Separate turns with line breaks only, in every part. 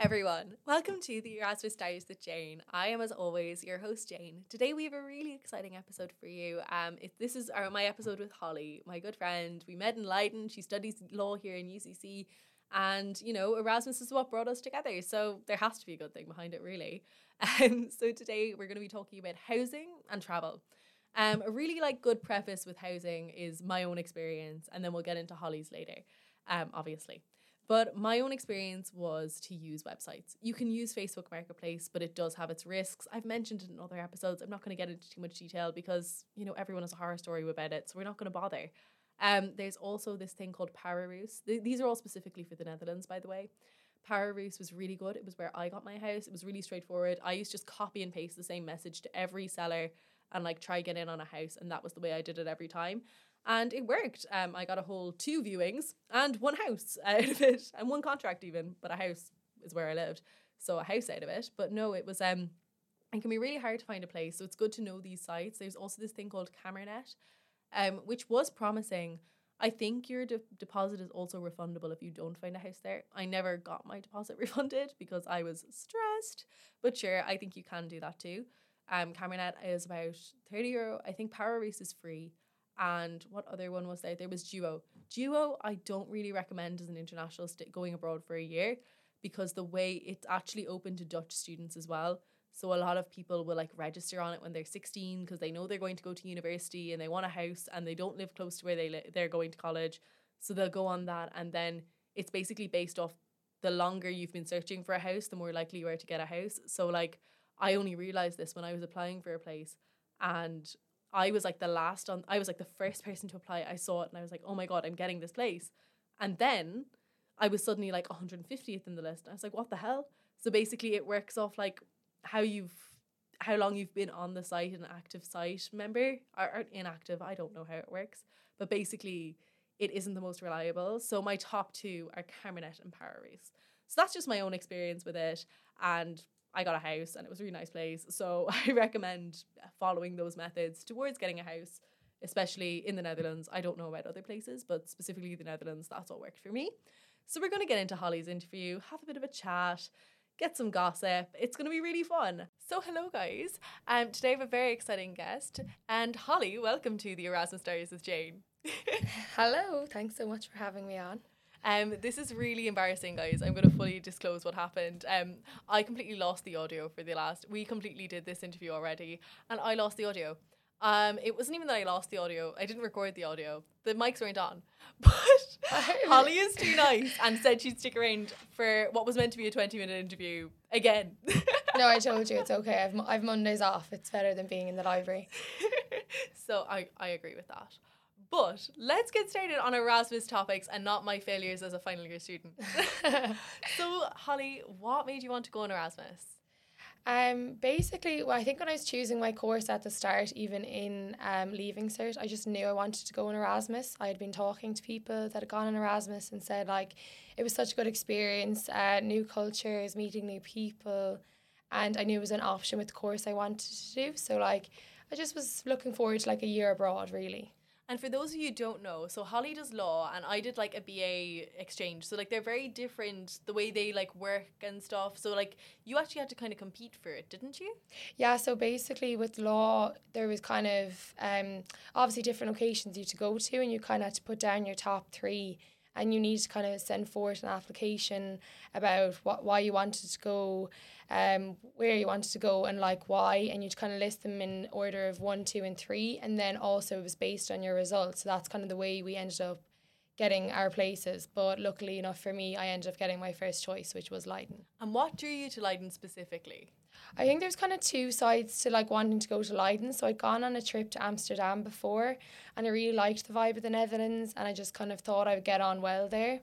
everyone. Welcome to the Erasmus Diaries with Jane. I am, as always, your host, Jane. Today, we have a really exciting episode for you. Um, if this is our, my episode with Holly, my good friend. We met in Leiden. She studies law here in UCC. And, you know, Erasmus is what brought us together. So there has to be a good thing behind it, really. Um, so today, we're going to be talking about housing and travel. Um, a really like good preface with housing is my own experience, and then we'll get into Holly's later, um, obviously. But my own experience was to use websites. You can use Facebook Marketplace, but it does have its risks. I've mentioned it in other episodes. I'm not going to get into too much detail because, you know, everyone has a horror story about it, so we're not going to bother. Um, there's also this thing called Pararius. Th- these are all specifically for the Netherlands, by the way. Pararius was really good. It was where I got my house. It was really straightforward. I used to just copy and paste the same message to every seller and like try get in on a house, and that was the way I did it every time and it worked. Um, I got a whole two viewings and one house out of it, and one contract even, but a house is where I lived, so a house out of it. But no, it was um, it can be really hard to find a place, so it's good to know these sites. There's also this thing called Kamernet, um, which was promising. I think your de- deposit is also refundable if you don't find a house there. I never got my deposit refunded because I was stressed, but sure, I think you can do that too. Um, Kamernet is about 30 euro. I think Pararius is free and what other one was there? There was DUWO. DUWO, I don't really recommend as an international st- going abroad for a year because the way it's actually open to Dutch students as well. So a lot of people will like register on it when they're 16 because they know they're going to go to university and they want a house and they don't live close to where they li- they're going to college. So they'll go on that and then it's basically based off the longer you've been searching for a house, the more likely you are to get a house. So like I only realized this when I was applying for a place and I was like the last on I was like the first person to apply. I saw it and I was like, "Oh my god, I'm getting this place." And then I was suddenly like 150th in the list. I was like, "What the hell?" So basically it works off like how you've how long you've been on the site an active site member or, or inactive, I don't know how it works. But basically it isn't the most reliable. So my top two are Kamernet and Pararius. So that's just my own experience with it and I got a house and it was a really nice place. So I recommend following those methods towards getting a house, especially in the Netherlands. I don't know about other places, but specifically the Netherlands, that's all worked for me. So we're going to get into Holly's interview, have a bit of a chat, get some gossip. It's going to be really fun. So hello guys. Um today I have a very exciting guest and Holly, welcome to the Erasmus Diaries with Jane.
hello, thanks so much for having me on.
Um, this is really embarrassing, guys. I'm going to fully disclose what happened. Um, I completely lost the audio for the last. We completely did this interview already, and I lost the audio. Um, it wasn't even that I lost the audio. I didn't record the audio. The mics weren't on. But Holly is too nice and said she'd stick around for what was meant to be a 20 minute interview again.
no, I told you it's okay. I've, I've Mondays off. It's better than being in the library.
so I, I agree with that. But let's get started on Erasmus topics and not my failures as a final year student. so, Holly, what made you want to go on Erasmus?
Um, basically, well, I think when I was choosing my course at the start, even in um, leaving cert, I just knew I wanted to go on Erasmus. I had been talking to people that had gone on Erasmus and said like it was such a good experience, uh, new cultures, meeting new people, and I knew it was an option with the course I wanted to do. So like, I just was looking forward to like a year abroad, really.
And for those of you who don't know, so Holly does law and I did like a BA exchange. So like they're very different the way they like work and stuff. So like you actually had to kind of compete for it, didn't you?
Yeah, so basically with law there was kind of um obviously different locations you to go to and you kind of had to put down your top 3 and you need to kind of send forward an application about what why you wanted to go um, where you wanted to go and like why, and you'd kind of list them in order of one, two, and three, and then also it was based on your results. So that's kind of the way we ended up getting our places. But luckily enough for me, I ended up getting my first choice, which was Leiden.
And what drew you to Leiden specifically?
I think there's kind of two sides to like wanting to go to Leiden. So I'd gone on a trip to Amsterdam before and I really liked the vibe of the Netherlands and I just kind of thought I would get on well there.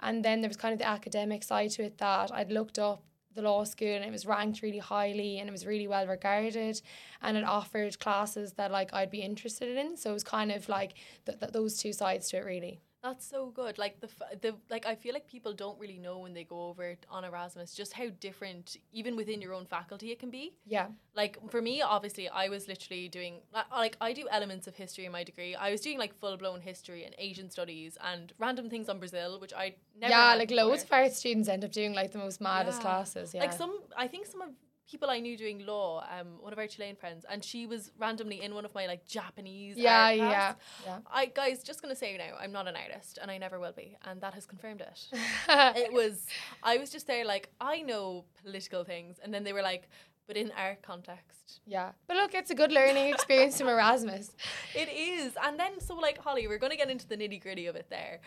And then there was kind of the academic side to it that I'd looked up the law school and it was ranked really highly and it was really well regarded and it offered classes that like I'd be interested in. So it was kind of like th- th- those two sides to it really
That's so good. Like the the like I feel like people don't really know when they go over it on Erasmus just how different even within your own faculty it can be.
Yeah.
Like for me, obviously, I was literally doing like I do elements of history in my degree. I was doing like full blown history and Asian studies and random things on Brazil, which I never.
yeah, like
before.
loads of our students end up doing like the most maddest
Yeah.
classes. Yeah.
Like some, I think some of people I knew doing law. Um, one of our Chilean friends, and she was randomly in one of my like Japanese.
yeah, yeah, yeah.
I guys, just gonna say now, I'm not an artist, and I never will be, and that has confirmed it. it was I was just there like I know political things and then they were like but in our context
yeah. But look, it's a good learning experience from Erasmus.
it is and then so like Holly we're going to get into the nitty gritty of it there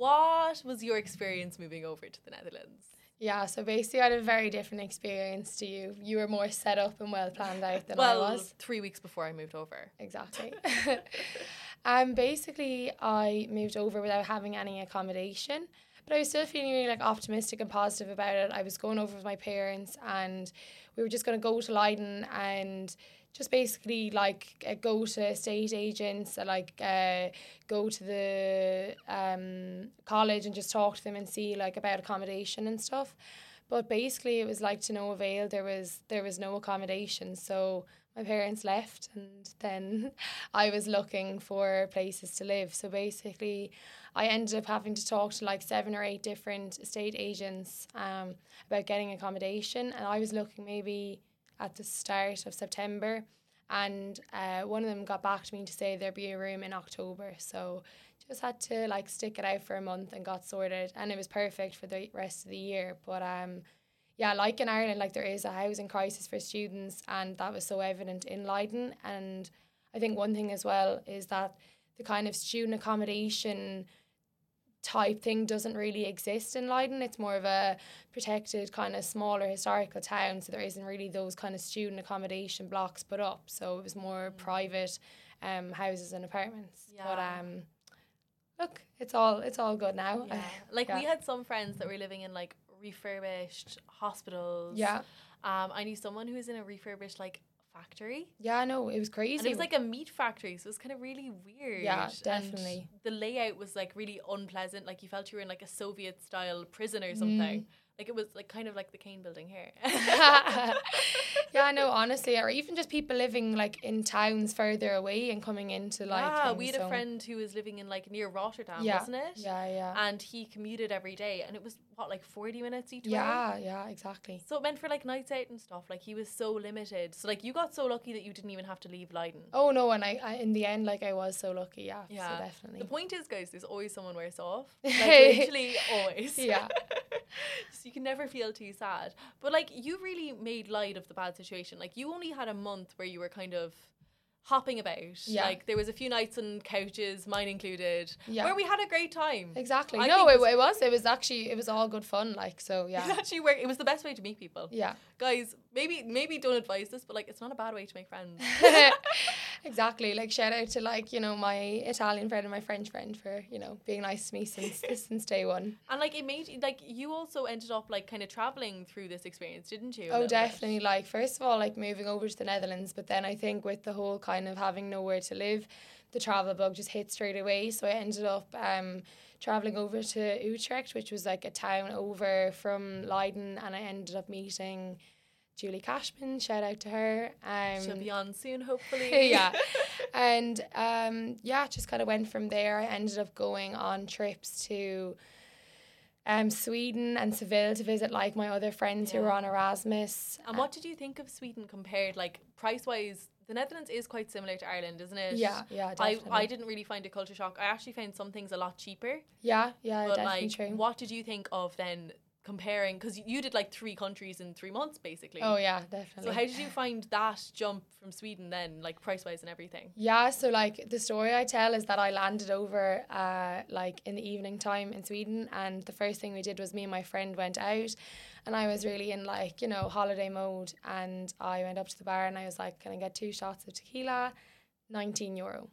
what was your experience moving over to the Netherlands
Yeah, so basically I had a very different experience to you. You were more set up and well planned out than
well
I was.
three weeks before I moved over
Exactly. um, basically, I moved over without having any accommodation, but I was still feeling really like optimistic and positive about it. I was going over with my parents, and we were just going to go to Leiden and just basically like uh, go to estate agents, like uh, go to the um, college and just talk to them and see like about accommodation and stuff. But basically, it was like to no avail. There was there was no accommodation, so my parents left and then I was looking for places to live. So basically I ended up having to talk to like seven or eight different estate agents um, about getting accommodation and I was looking maybe at the start of September and uh, one of them got back to me to say there'd be a room in October. So just had to like stick it out for a month and got sorted and it was perfect for the rest of the year. But um yeah, like in Ireland, like there is a housing crisis for students, and that was so evident in Leiden. And I think one thing as well is that the kind of student accommodation type thing doesn't really exist in Leiden. It's more of a protected kind of smaller historical town, so there isn't really those kind of student accommodation blocks put up. So it was more private um, houses and apartments. Yeah. But
Yeah.
um, look, it's all it's all good now.
yeah like we had some friends that were living in like refurbished hospitals
yeah,
um I knew someone who was in a refurbished like factory
yeah, no, it was crazy.
And it was like a meat factory, so it was kind of really weird.
Yeah,
and
definitely.
the layout was like really unpleasant. Like you felt you were in like a Soviet style prison
Mm.
or something. Like it was like kind of like the Kane building here.
yeah, no, honestly, or even just people living like in towns further away and coming into like.
yeah, we had a friend who was living in like near Rotterdam,
Yeah,
wasn't it?
Yeah, yeah,
And he commuted every day, and it was what like forty minutes each way.
yeah, yeah, exactly.
So it meant for like nights out and stuff. Like he was so limited. So like you got so lucky that you didn't even have to leave Leiden.
Oh no, and I, I in the end, like I was so lucky. Yeah,
Yeah.
so definitely.
The point is, guys, there's always someone worse off. Like literally always.
Yeah.
so you can never feel too sad. But like you really made light of the bad situation. Like you only had a month where you were kind of hopping about.
Yeah.
Like there was a few nights on couches, mine included,
Yeah.
where we had a great time.
Exactly.
I
no, it, it was. It was actually. It was all good fun. Like so.
It
Yeah.
actually worked. It was the best way to meet people.
Yeah.
Guys, maybe maybe don't advise this, but like it's not a bad way to make friends.
exactly. Like shout out to like you know my Italian friend and my French friend for you know being nice to me since since day one.
And like it made like you also ended up like kind of traveling through this experience, didn't you?
Oh,
little bit?
definitely. Like, first of all, like moving over to the Netherlands, but then I think with the whole kind of having nowhere to live, the travel bug just hit straight away. So I ended up um, traveling over to Utrecht, which was like a town over from Leiden, and I ended up meeting Julie Cashman. Shout out to her. Um,
She'll be on soon, hopefully.
yeah. And um, yeah, just kind of went from there. I ended up going on trips to um, Sweden and Seville to visit like my other friends who were on Erasmus.
And what did you think of Sweden compared, like price wise? The Netherlands is quite similar to Ireland, isn't it?
Yeah, yeah,
I. I didn't really find a culture shock. I actually found some things a lot cheaper.
yeah, yeah,
but
definitely
like,
true.
what did you think of then comparing? Because you did like three countries in three months, basically.
Oh yeah, definitely.
So how did you find that jump from Sweden then, like price wise and everything?
Yeah, so like the story I tell is that I landed over uh like in the evening time in Sweden and the first thing we did was me and my friend went out and I was really in like, you know, holiday mode and I went up to the bar and I was like, Can I get two shots of tequila? Nineteen euro.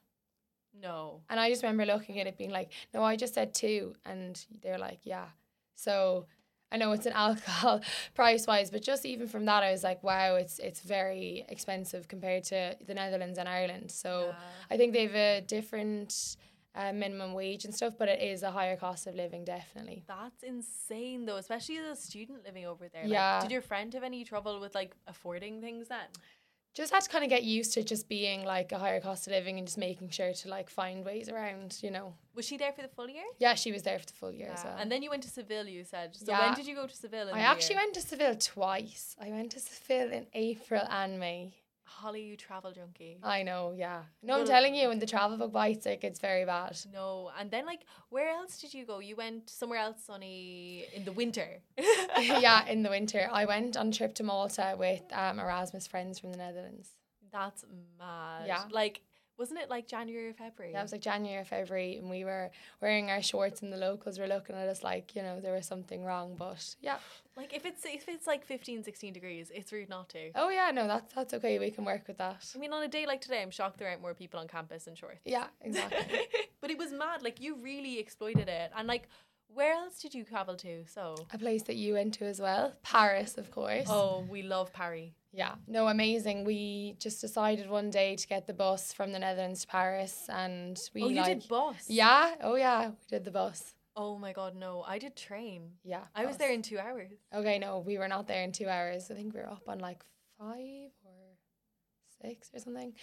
No.
And I just remember looking at it being like, No, I just said two and they're like, Yeah. So I know it's an alcohol price wise, but just even from that I was like, wow, it's it's very expensive compared to the Netherlands and Ireland. So
Yeah.
I think they've a different uh, minimum wage and stuff, but it is a higher cost of living, definitely.
That's insane though, especially as a student living over there. Like,
Yeah.
did your friend have any trouble with like affording things then?
Just had to kind of get used to just being like a higher cost of living and just making sure to like find ways around, you know.
Was she there for the full year?
Yeah, she was there for the full year as well.
And then you went to Seville, you said. So
Yeah.
when did you go to Seville? In
I
the
actually
year?
went to Seville twice. I went to Seville in April and May.
Holly, you travel junkie.
I know, yeah. No, I'm telling you, when the travel book bites, like it's very bad.
No, and then like, where else did you go? You went somewhere else, sunny in the winter.
yeah, in the winter. I went on a trip to Malta with um, Erasmus friends from the Netherlands.
That's mad.
Yeah.
Like, wasn't it like January or February?
Yeah, it was like January or February, and we were wearing our shorts, and the locals were looking at us like, you know, there was something wrong. But yeah.
Like if it's if it's like 15, 16 degrees, it's rude not to.
Oh yeah, no, that's that's okay. We can work with that.
I mean, on a day like today, I'm shocked there aren't more people on campus in shorts.
Yeah, exactly.
but it was mad. Like you really exploited it, and like, where else did you travel to? So.
a place that you went to as well, Paris, of course.
Oh, we love Paris.
Yeah, no, amazing. We just decided one day to get the bus from the Netherlands to Paris, and we
oh, you
like.
did bus.
Yeah. Oh yeah, we did the bus.
Oh my god, no! I did train.
Yeah.
I was there in two hours.
Okay, no, we were not there in two hours. I think we were up on like five or six or something.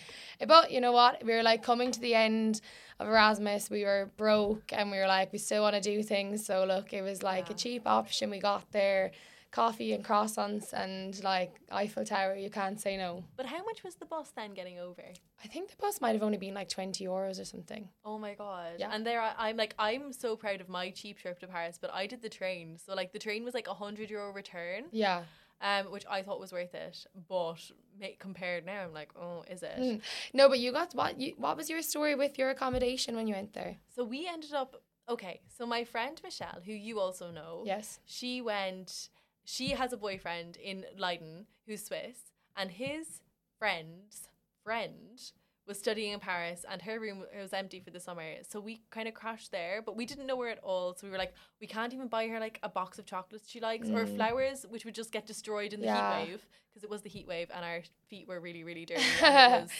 Eh, But you know what? We were like coming to the end of Erasmus. We were broke and we were like, we still want to do things. So look, it was like
Yeah.
a cheap option. We got there, coffee and croissants and like Eiffel Tower. You can't say no.
But how much was the bus then getting over?
I think the bus might have only been like 20 euros or something.
Oh my god!
Yeah.
And there, I, I'm like, I'm so proud of my cheap trip to Paris. But I did the train, so like the train was like a hundred euro return,
Yeah.
um, which I thought was worth it. But ma- compared now, I'm like, oh, is it?
Mm. No, but you got what? You what was your story with your accommodation when you went there?
So we ended up okay. So my friend Michelle, who you also know,
Yes.
she went. She has a boyfriend in Leiden who's Swiss, and his friend's friend was studying in Paris, and her room was empty for the summer. So we kind of crashed there, but we didn't know her at all. So we were like, we can't even buy her like a box of chocolates she likes or
Mm.
flowers, which would just get destroyed in the
Yeah.
heat wave because it was the heat wave, and our feet were really, really dirty. and it was,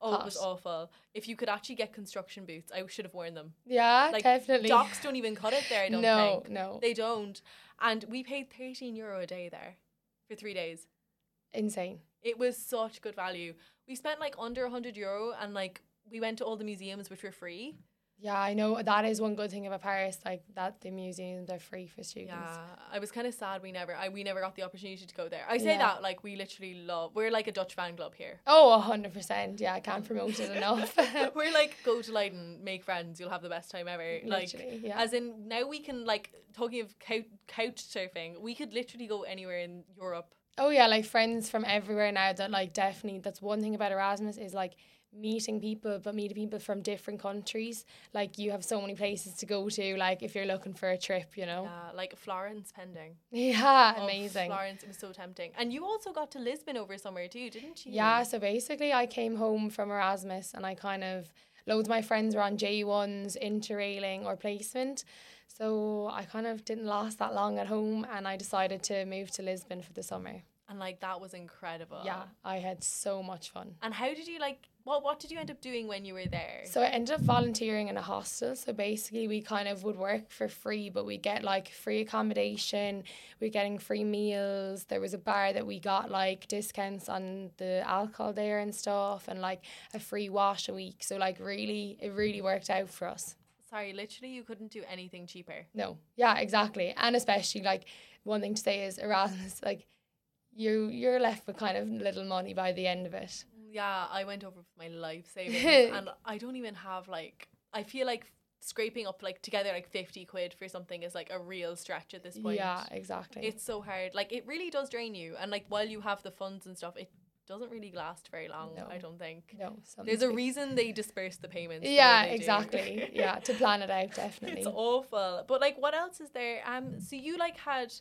oh, it was awful. If you could actually get construction boots, I should have worn them.
Yeah,
Like
definitely.
Docs don't even cut it there. I don't
no,
think.
no.
They don't. And we paid 13 euro a day there for three days.
Insane.
It was such good value. We spent like under 100 euro and like we went to all the museums, which were free.
Yeah, I know that is one good thing about Paris, like that the museums are free for students.
Yeah, I was kind of sad we never, I we never got the opportunity to go there. I say
Yeah.
that like we literally love. We're like a Dutch fan club here.
Oh, a hundred percent. Yeah, I can't promote it enough.
we're like go to Leiden, make friends, you'll have the best time ever. Like
Literally, yeah.
as in now we can like talking of couch, couch surfing, we could literally go anywhere in Europe.
oh yeah, like friends from everywhere now. That like definitely that's one thing about Erasmus is like meeting people, but meeting people from different countries. Like you have so many places to go to. Like if you're looking for a trip, you know.
Yeah, like Florence pending.
Yeah,
Oh,
amazing.
Florence, it was so tempting. And you also got to Lisbon over summer too, didn't you?
Yeah, so basically I came home from Erasmus and I kind of loads of my friends were on J ones, interrailing or placement. So I kind of didn't last that long at home and I decided to move to Lisbon for the summer.
And like that was incredible.
Yeah, I had so much fun.
And how did you like what what did you end up doing when you were there?
So I ended up volunteering in a hostel. So basically, we kind of would work for free, but we get like free accommodation. We're getting free meals. There was a bar that we got like discounts on the alcohol there and stuff, and like a free wash a week. So like really, it really worked out for us.
Sorry, literally you couldn't do anything cheaper.
No, yeah, exactly, and especially like one thing to say is Erasmus, like you you're left with kind of little money by the end of it.
Yeah, I went over with my life savings and I don't even have like I feel like scraping up like together like 50 quid for something is like a real stretch at this point.
Yeah, exactly.
It's so hard. Like it really does drain you and like while you have the funds and stuff it doesn't really last very long,
No.
I don't think.
no,
There's a reason they disperse the payments.
Yeah, exactly. yeah, to plan it out definitely.
It's awful. But like what else is there? Um so you like had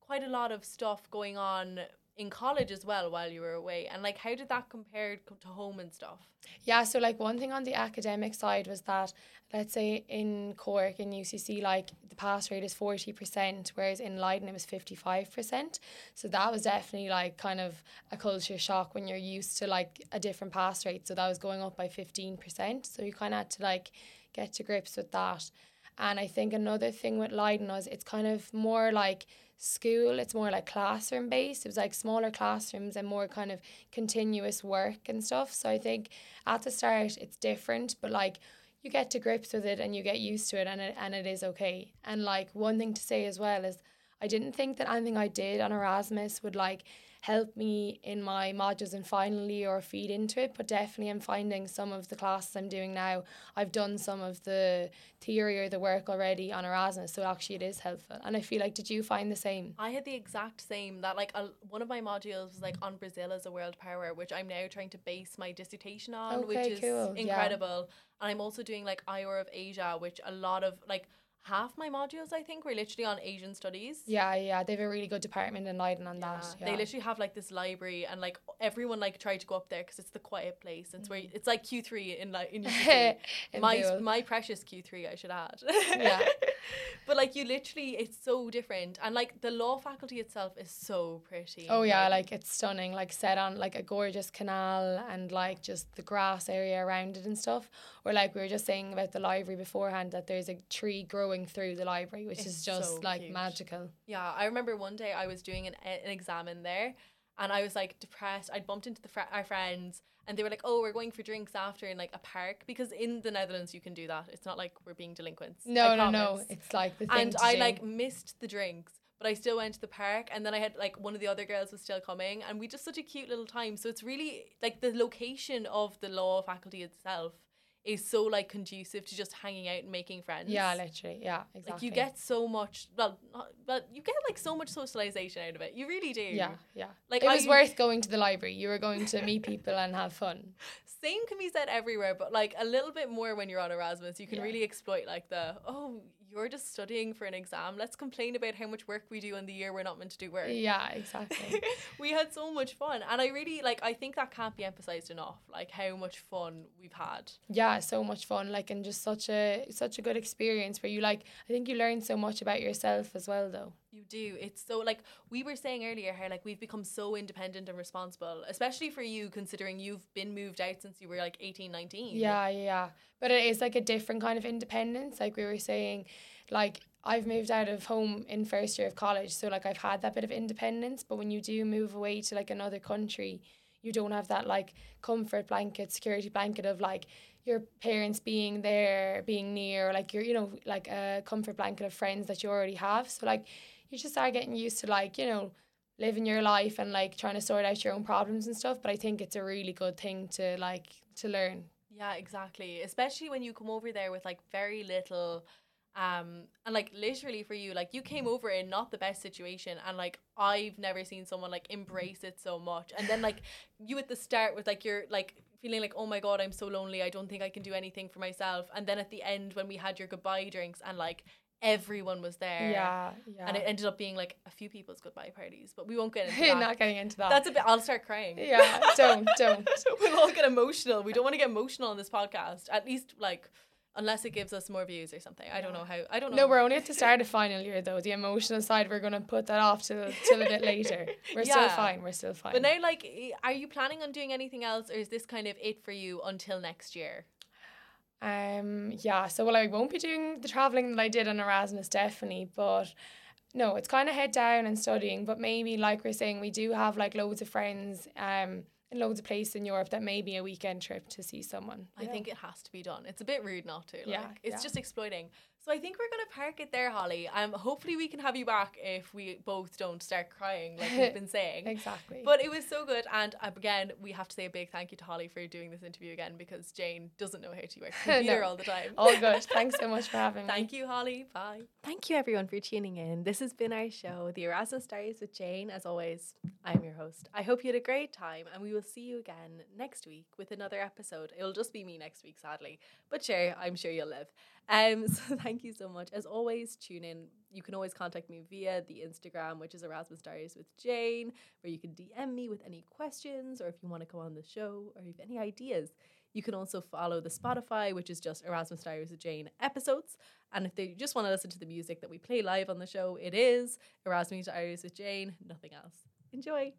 quite a lot of stuff going on in college as well while you were away. And like how did that compare to home and stuff?
Yeah, so like one thing on the academic side was that let's say in Cork in UCC like the pass rate is 40% whereas in Leiden it was 55%. So that was definitely like kind of a culture shock when you're used to like a different pass rate. So that was going up by 15%. So you kind of had to like get to grips with that. And I think another thing with Leiden was it's kind of more like school, it's more like classroom based. It was like smaller classrooms and more kind of continuous work and stuff. So I think at the start it's different, but like you get to grips with it and you get used to it and it and it is okay. And like one thing to say as well is I didn't think that anything I did on Erasmus would like help me in my modules and finally or feed into it. But definitely, I'm finding some of the classes I'm doing now, I've done some of the theory or the work already on Erasmus. So actually, it is helpful. And I feel like, did you find the same?
I had the exact same that like a, one of my modules was like on Brazil as a world power, which I'm now trying to base my dissertation on,
Okay,
which is
cool. Yeah.
incredible. And I'm also doing like IOR of Asia, which a lot of like half my modules I think were literally on Asian studies.
Yeah, yeah, they have a really good department in Leiden on that. Yeah.
They literally have like this library and like everyone like tried to go up there because it's the quiet place. It's where mm. it's like Q three in like in.
In
my
Boole.
my precious Q three I should add.
Yeah.
but like you literally it's so different and like the law faculty itself is so pretty.
Oh yeah, like it's stunning, like set on like a gorgeous canal and like just the grass area around it and stuff. Or like we were just saying about the library beforehand that there's a tree growing through the library, which
It's
is just
so
like
cute.
magical.
Yeah, I remember one day I was doing an, an exam in there and I was like depressed. I'd bumped into the fr- our friends and they were like, "Oh, we're going for drinks after in like a park because in the Netherlands you can do that. It's not like we're being delinquents."
No,
I
no, no. It's like the thing.
and I
do.
like missed the drinks, but I still went to the park. And then I had like one of the other girls was still coming, and we just such a cute little time. So it's really like the location of the law faculty itself is so like conducive to just hanging out and making friends.
Yeah, literally. Yeah, exactly.
Like you get so much, well, not, but you get like so much socialization out of it. You really do.
Yeah, yeah.
Like
it was worth going to the library. You were going to meet people and have fun.
Same can be said everywhere, but like a little bit more when you're on Erasmus. You can
Yeah.
really exploit like the oh, you're just studying for an exam. Let's complain about how much work we do in the year we're not meant to do work.
Yeah, exactly.
we had so much fun, and I really like. I think that can't be emphasized enough. Like how much fun we've had.
yeah, so much fun. Like and just such a such a good experience where you like. I think you learn so much about yourself as well, though.
You do. It's so like we were saying earlier how like we've become so independent and responsible, especially for you considering you've been moved out since you were like 18, 19.
Yeah, yeah. But it is like a different kind of independence. Like we were saying, like I've moved out of home in first year of college, so like I've had that bit of independence. But when you do move away to like another country, you don't have that like comfort blanket, security blanket of like your parents being there, being near, like you're you know like a comfort blanket of friends that you already have. So like you just start getting used to like you know living your life and like trying to sort out your own problems and stuff. But I think it's a really good thing to like to learn.
Yeah, exactly. Especially when you come over there with like very little um and like literally for you like you came over in not the best situation and like I've never seen someone like embrace it so much and then like you at the start with like you're like feeling like oh my god I'm so lonely I don't think I can do anything for myself and then at the end when we had your goodbye drinks and like everyone was there
Yeah, yeah.
and it ended up being like a few people's goodbye parties but we won't get into that
not getting into that.
that's a bit I'll start crying
yeah, don't, don't.
we'll all get emotional. We don't want to get emotional on this podcast. At least like unless it gives us more views or something. I don't know how I don't know.
No, we're only at the start of final year though. The emotional side, we're gonna put that off till till a bit later. We're still fine. We're still fine.
But now like are you planning on doing anything else or is this kind of it for you until next year?
Um, yeah, so well, I won't be doing the traveling that I did on Erasmus, definitely, but no, it's kind of head down and studying. But maybe, like we're saying, we do have like loads of friends um in loads of places in Europe that may be a weekend trip to see someone.
I
know?
think it has to be done. It's a bit rude not to. Like,
Yeah,
it's
yeah.
just exploiting. So I think we're gonna park it there, Holly. Um, hopefully we can have you back if we both don't start crying like we've been saying.
exactly.
But it was so good, and uh, again, we have to say a big thank you to Holly for doing this interview again because Jane doesn't know how to work a computer
No.
all the time.
all good. Thanks so much for having me.
Thank you, Holly. Bye. Thank you, everyone, for tuning in. This has been our show, The Erasmus Diaries with Jane. As always, I'm your host. I hope you had a great time, and we will see you again next week with another episode. It'll just be me next week, sadly, but sure, I'm sure you'll live. Um, so thank you so much. As always, tune in. You can always contact me via the Instagram, which is Erasmus Diaries with Jane, where you can DM me with any questions, or if you want to come on the show, or if you have any ideas. You can also follow the Spotify, which is just Erasmus Diaries with Jane episodes. And if they just want to listen to the music that we play live on the show, it is Erasmus Diaries with Jane, nothing else. Enjoy.